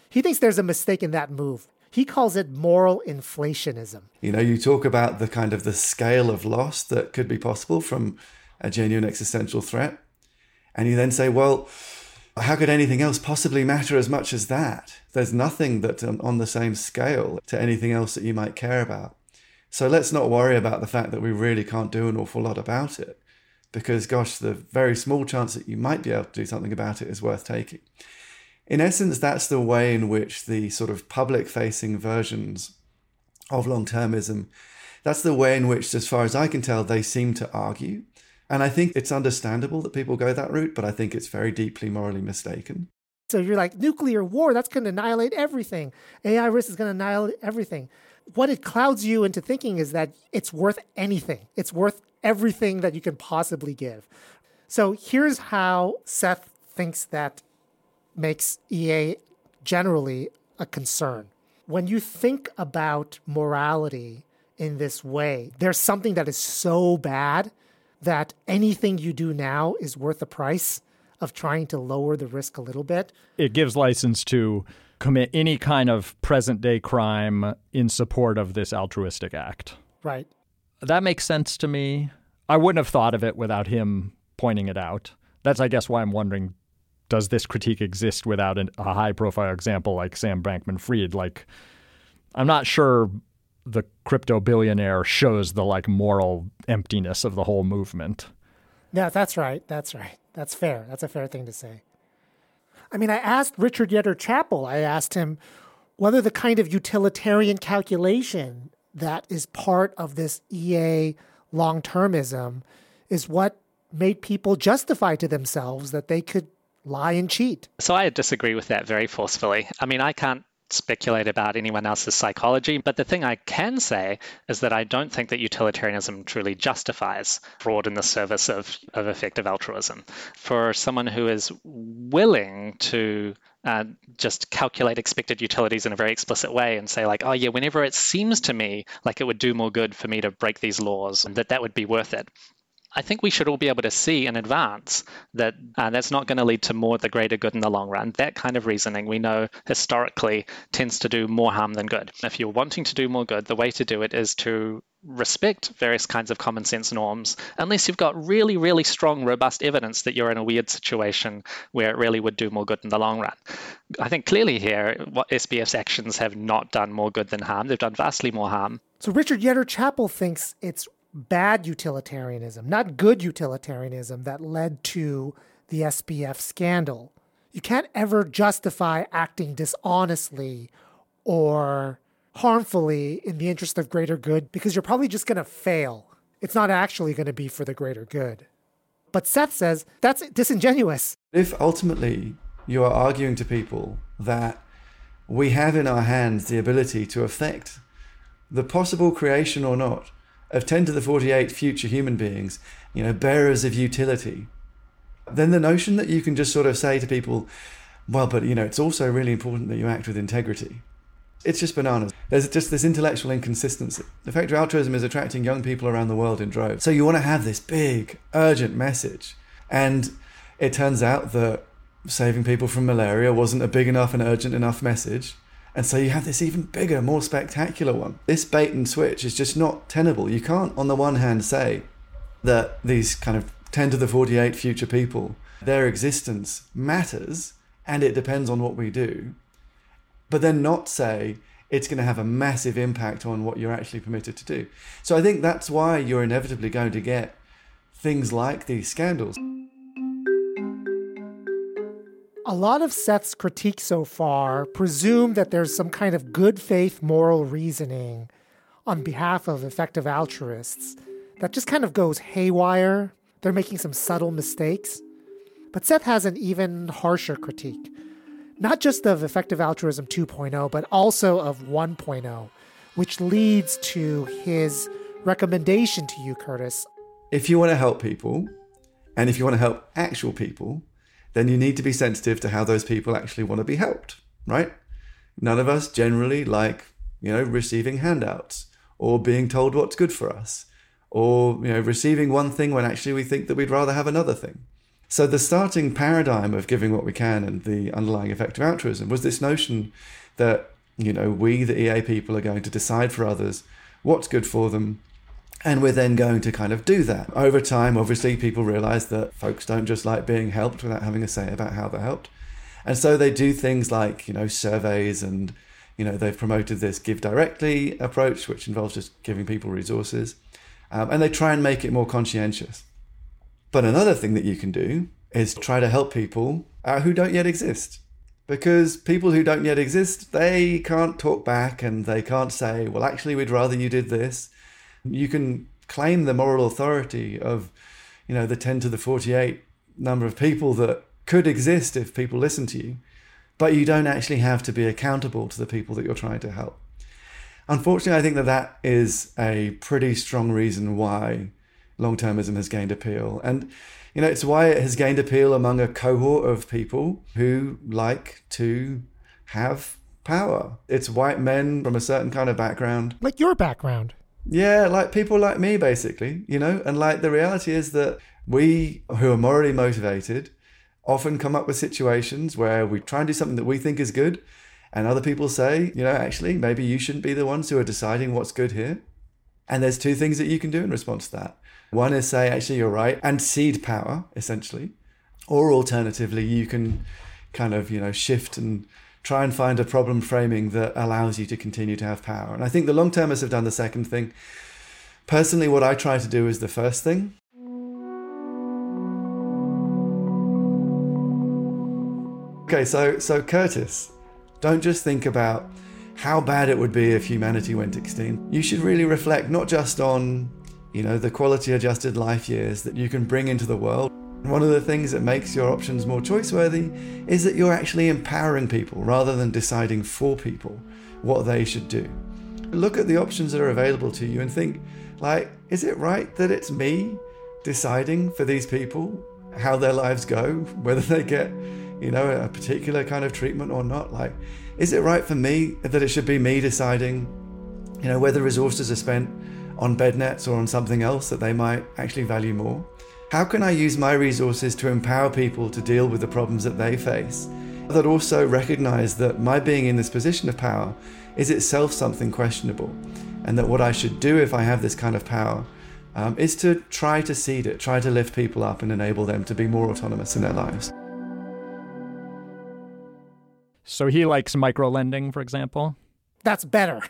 he thinks there's a mistake in that move. He calls it moral inflationism. You know, you talk about the kind of the scale of loss that could be possible from a genuine existential threat. And you then say, well, how could anything else possibly matter as much as that? There's nothing that um, on the same scale to anything else that you might care about. So let's not worry about the fact that we really can't do an awful lot about it. Because, gosh, the very small chance that you might be able to do something about it is worth taking. In essence, that's the way in which the sort of public facing versions of long termism, that's the way in which, as far as I can tell, they seem to argue. And I think it's understandable that people go that route, but I think it's very deeply morally mistaken. So you're like, nuclear war, that's going to annihilate everything. AI risk is going to annihilate everything. What it clouds you into thinking is that it's worth anything, it's worth everything that you can possibly give. So here's how Seth thinks that makes EA generally a concern. When you think about morality in this way, there's something that is so bad that anything you do now is worth the price of trying to lower the risk a little bit. It gives license to commit any kind of present day crime in support of this altruistic act. Right. That makes sense to me. I wouldn't have thought of it without him pointing it out. That's, I guess, why I'm wondering does this critique exist without an, a high profile example like Sam Bankman Fried? Like, I'm not sure the crypto billionaire shows the like moral emptiness of the whole movement. Yeah, that's right. That's right. That's fair. That's a fair thing to say. I mean, I asked Richard Yetter Chappell, I asked him whether the kind of utilitarian calculation that is part of this EA long termism is what made people justify to themselves that they could lie and cheat. So I disagree with that very forcefully. I mean, I can't speculate about anyone else's psychology, but the thing I can say is that I don't think that utilitarianism truly justifies fraud in the service of, of effective altruism. For someone who is willing to uh, just calculate expected utilities in a very explicit way and say like, oh yeah, whenever it seems to me like it would do more good for me to break these laws, that that would be worth it. I think we should all be able to see in advance that uh, that's not going to lead to more the greater good in the long run. That kind of reasoning we know historically tends to do more harm than good. If you're wanting to do more good, the way to do it is to respect various kinds of common sense norms, unless you've got really, really strong, robust evidence that you're in a weird situation where it really would do more good in the long run. I think clearly here, what SBF's actions have not done more good than harm. They've done vastly more harm. So Richard Yetter Chappell thinks it's bad utilitarianism, not good utilitarianism, that led to the SBF scandal. You can't ever justify acting dishonestly or harmfully in the interest of greater good because you're probably just going to fail. It's not actually going to be for the greater good. But Seth says that's disingenuous. If ultimately you are arguing to people that we have in our hands the ability to affect the possible creation or not of 10 to the 48 future human beings, you know, bearers of utility, then the notion that you can just sort of say to people, well, but you know, it's also really important that you act with integrity. It's just bananas. There's just this intellectual inconsistency. Effective altruism is attracting young people around the world in droves. So you want to have this big, urgent message. And it turns out that saving people from malaria wasn't a big enough and urgent enough message. And so you have this even bigger, more spectacular one. This bait and switch is just not tenable. You can't, on the one hand, say that these kind of 10 to the 48 future people, their existence matters and it depends on what we do, but then not say it's going to have a massive impact on what you're actually permitted to do. So I think that's why you're inevitably going to get things like these scandals. A lot of Seth's critique so far presume that there's some kind of good faith moral reasoning on behalf of effective altruists that just kind of goes haywire. They're making some subtle mistakes. But Seth has an even harsher critique, not just of effective altruism 2.0, but also of 1.0, which leads to his recommendation to you, Curtis. If you want to help people, and if you want to help actual people, then you need to be sensitive to how those people actually want to be helped, right? None of us generally like, you know, receiving handouts or being told what's good for us or, you know, receiving one thing when actually we think that we'd rather have another thing. So the starting paradigm of giving what we can and the underlying effect of altruism was this notion that, you know, we, the EA people, are going to decide for others what's good for them and we're then going to kind of do that. Over time, obviously, people realize that folks don't just like being helped without having a say about how they're helped. And so they do things like, you know, surveys and, you know, they've promoted this give directly approach, which involves just giving people resources. Um, and they try and make it more conscientious. But another thing that you can do is try to help people uh, who don't yet exist. Because people who don't yet exist, they can't talk back and they can't say, well, actually, we'd rather you did this. You can claim the moral authority of, you know, the 10 to the 48 number of people that could exist if people listen to you, but you don't actually have to be accountable to the people that you're trying to help. Unfortunately, I think that that is a pretty strong reason why long termism has gained appeal. And, you know, it's why it has gained appeal among a cohort of people who like to have power. It's white men from a certain kind of background. Like your background. Yeah, like people like me, basically, you know? And like the reality is that we who are morally motivated often come up with situations where we try and do something that we think is good. And other people say, you know, actually, maybe you shouldn't be the ones who are deciding what's good here. And there's two things that you can do in response to that. One is say, actually, you're right, and cede power, essentially. Or alternatively, you can kind of, you know, shift and try and find a problem framing that allows you to continue to have power. And I think the long termists have done the second thing. Personally, what I try to do is the first thing. Okay, so so Curtis, don't just think about how bad it would be if humanity went extinct. You should really reflect not just on, you know, the quality adjusted life years that you can bring into the world. One of the things that makes your options more choice worthy is that you're actually empowering people rather than deciding for people what they should do. Look at the options that are available to you and think, like, is it right that it's me deciding for these people how their lives go, whether they get you know, a particular kind of treatment or not? Like, is it right for me that it should be me deciding, you know, whether resources are spent on bed nets or on something else that they might actually value more? How can I use my resources to empower people to deal with the problems that they face? That also recognize that my being in this position of power is itself something questionable, and that what I should do if I have this kind of power um, is to try to cede it, try to lift people up and enable them to be more autonomous in their lives. So he likes micro lending, for example. That's better,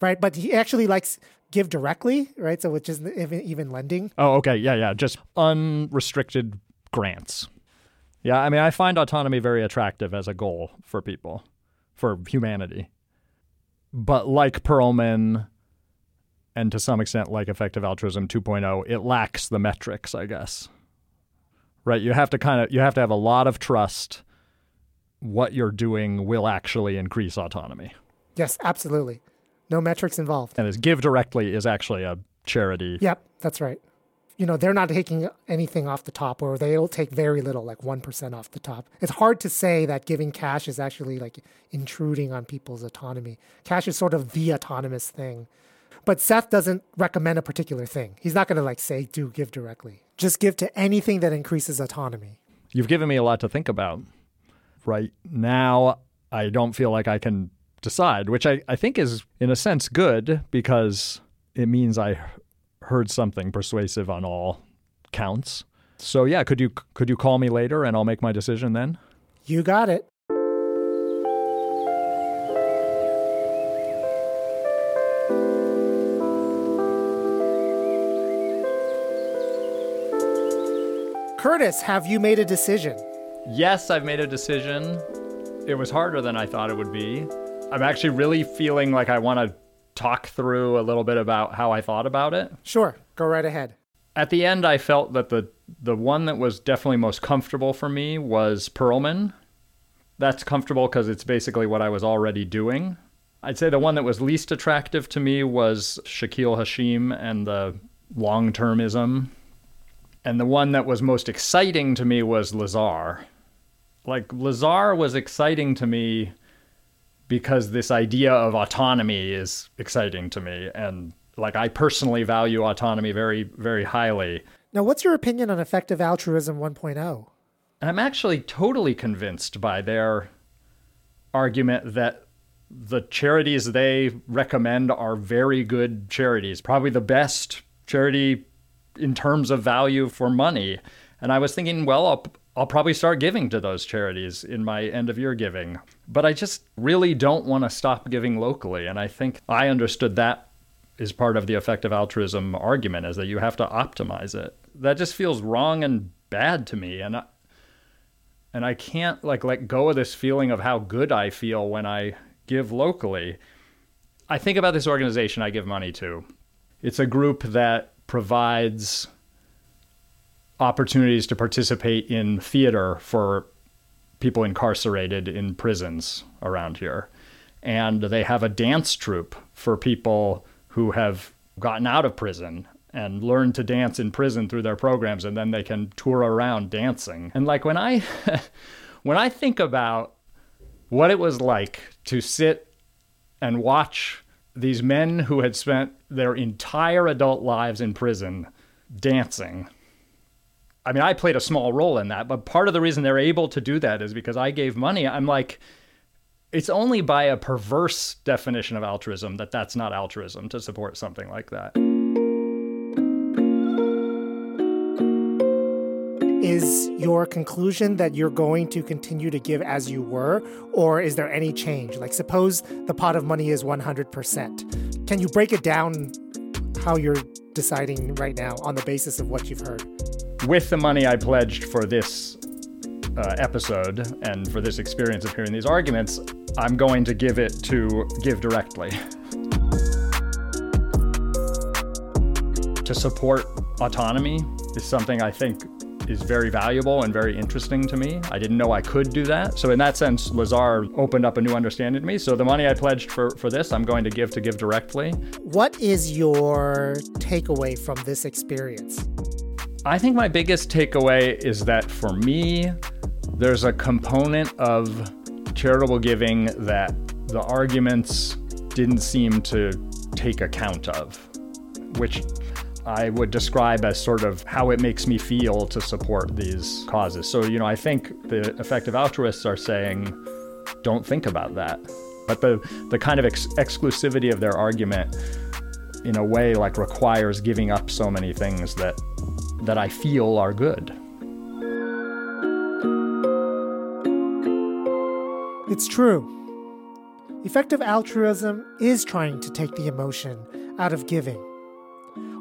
right? But he actually likes give directly, right? So which is even even lending. Oh, okay, yeah, yeah, just unrestricted grants. Yeah, I mean, I find autonomy very attractive as a goal for people, for humanity. But like Pearlman, and to some extent like effective altruism 2.0, it lacks the metrics, I guess. Right? You have to kind of you have to have a lot of trust what you're doing will actually increase autonomy. Yes, absolutely. No metrics involved. And as Give Directly is actually a charity. Yep, that's right. You know, they're not taking anything off the top, or they'll take very little, like 1% off the top. It's hard to say that giving cash is actually like intruding on people's autonomy. Cash is sort of the autonomous thing. But Seth doesn't recommend a particular thing. He's not going to like say, do give directly. Just give to anything that increases autonomy. You've given me a lot to think about right now, I don't feel like I can decide, which I, I think is, in a sense, good because it means I heard something persuasive on all counts. So yeah, could you could you call me later and I'll make my decision then? You got it. Curtis, have you made a decision? Yes, I've made a decision. It was harder than I thought it would be. I'm actually really feeling like I want to talk through a little bit about how I thought about it. Sure, go right ahead. At the end, I felt that the the one that was definitely most comfortable for me was Pearlman. That's comfortable because it's basically what I was already doing. I'd say the one that was least attractive to me was Shakeel Hashim and the long termism. And the one that was most exciting to me was Lazar like Lazar was exciting to me because this idea of autonomy is exciting to me and like I personally value autonomy very very highly. Now, what's your opinion on effective altruism 1.0? I'm actually totally convinced by their argument that the charities they recommend are very good charities, probably the best charity in terms of value for money. And I was thinking, well, I'll, probably start giving to those charities in my end of year giving. But I just really don't want to stop giving locally. And I think I understood that is part of the effective altruism argument is that you have to optimize it. that just feels wrong and bad to me and I, and I can't like let go of this feeling of how good I feel when I give locally. I think about this organization I give money to. It's a group that provides opportunities to participate in theater for people incarcerated in prisons around here. And they have a dance troupe for people who have gotten out of prison and learn to dance in prison through their programs and then they can tour around dancing. And like when I when I think about what it was like to sit and watch these men who had spent their entire adult lives in prison dancing. I mean, I played a small role in that, but part of the reason they're able to do that is because I gave money. I'm like it's only by a perverse definition of altruism that that's not altruism to support something like that. Is your conclusion that you're going to continue to give as you were, or is there any change? Like, suppose the pot of money is 100%. Can you break it down how you're deciding right now on the basis of what you've heard? With the money I pledged for this uh, episode and for this experience of hearing these arguments, I'm going to give it to Give Directly. to support autonomy is something I think is very valuable and very interesting to me. I didn't know I could do that. So in that sense, Lazar opened up a new understanding to me. So the money I pledged for, for this, I'm going to give to give directly. What is your takeaway from this experience? I think my biggest takeaway is that for me, there's a component of charitable giving that the arguments didn't seem to take account of, which I would describe as sort of how it makes me feel to support these causes. So, you know, I think the effective altruists are saying, don't think about that. But the, the kind of ex- exclusivity of their argument, in a way, like requires giving up so many things that, that I feel are good. It's true. Effective altruism is trying to take the emotion out of giving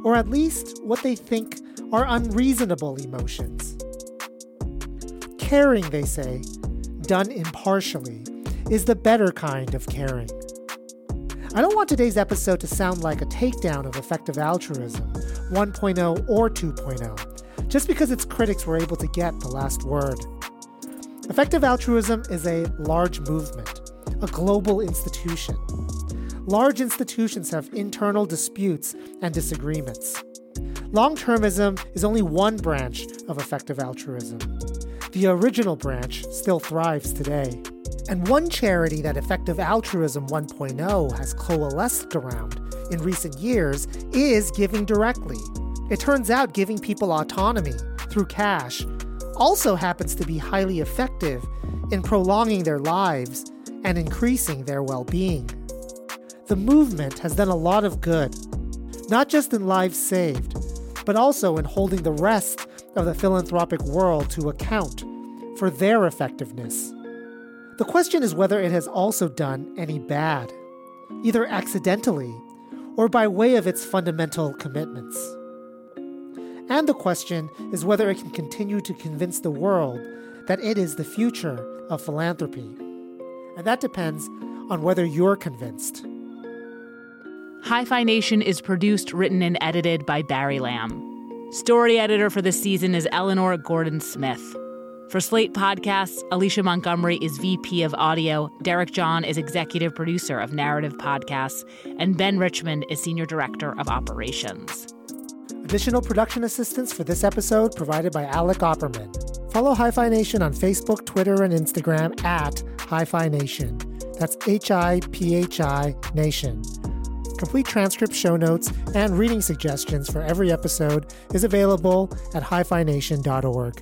or at least what they think are unreasonable emotions. Caring, they say, done impartially, is the better kind of caring. I don't want today's episode to sound like a takedown of effective altruism, 1.0 or 2.0, just because its critics were able to get the last word. Effective altruism is a large movement, a global institution large institutions have internal disputes and disagreements. Long termism is only one branch of effective altruism. The original branch still thrives today. And one charity that Effective Altruism 1.0 has coalesced around in recent years is Giving Directly. It turns out giving people autonomy through cash also happens to be highly effective in prolonging their lives and increasing their well being. The movement has done a lot of good, not just in lives saved, but also in holding the rest of the philanthropic world to account for their effectiveness. The question is whether it has also done any bad, either accidentally or by way of its fundamental commitments. And the question is whether it can continue to convince the world that it is the future of philanthropy. And that depends on whether you're convinced. Hi Fi Nation is produced, written, and edited by Barry Lam. Story editor for this season is Eleanor Gordon Smith. For Slate Podcasts, Alicia Montgomery is VP of Audio, Derek John is Executive Producer of Narrative Podcasts, and Ben Richmond is Senior Director of Operations. Additional production assistance for this episode provided by Alec Opperman. Follow Hi-Phi Nation on Facebook, Twitter, and Instagram at Hi-Phi Nation. That's H I P H I Nation. Complete transcript, show notes, and reading suggestions for every episode is available at hifination.org.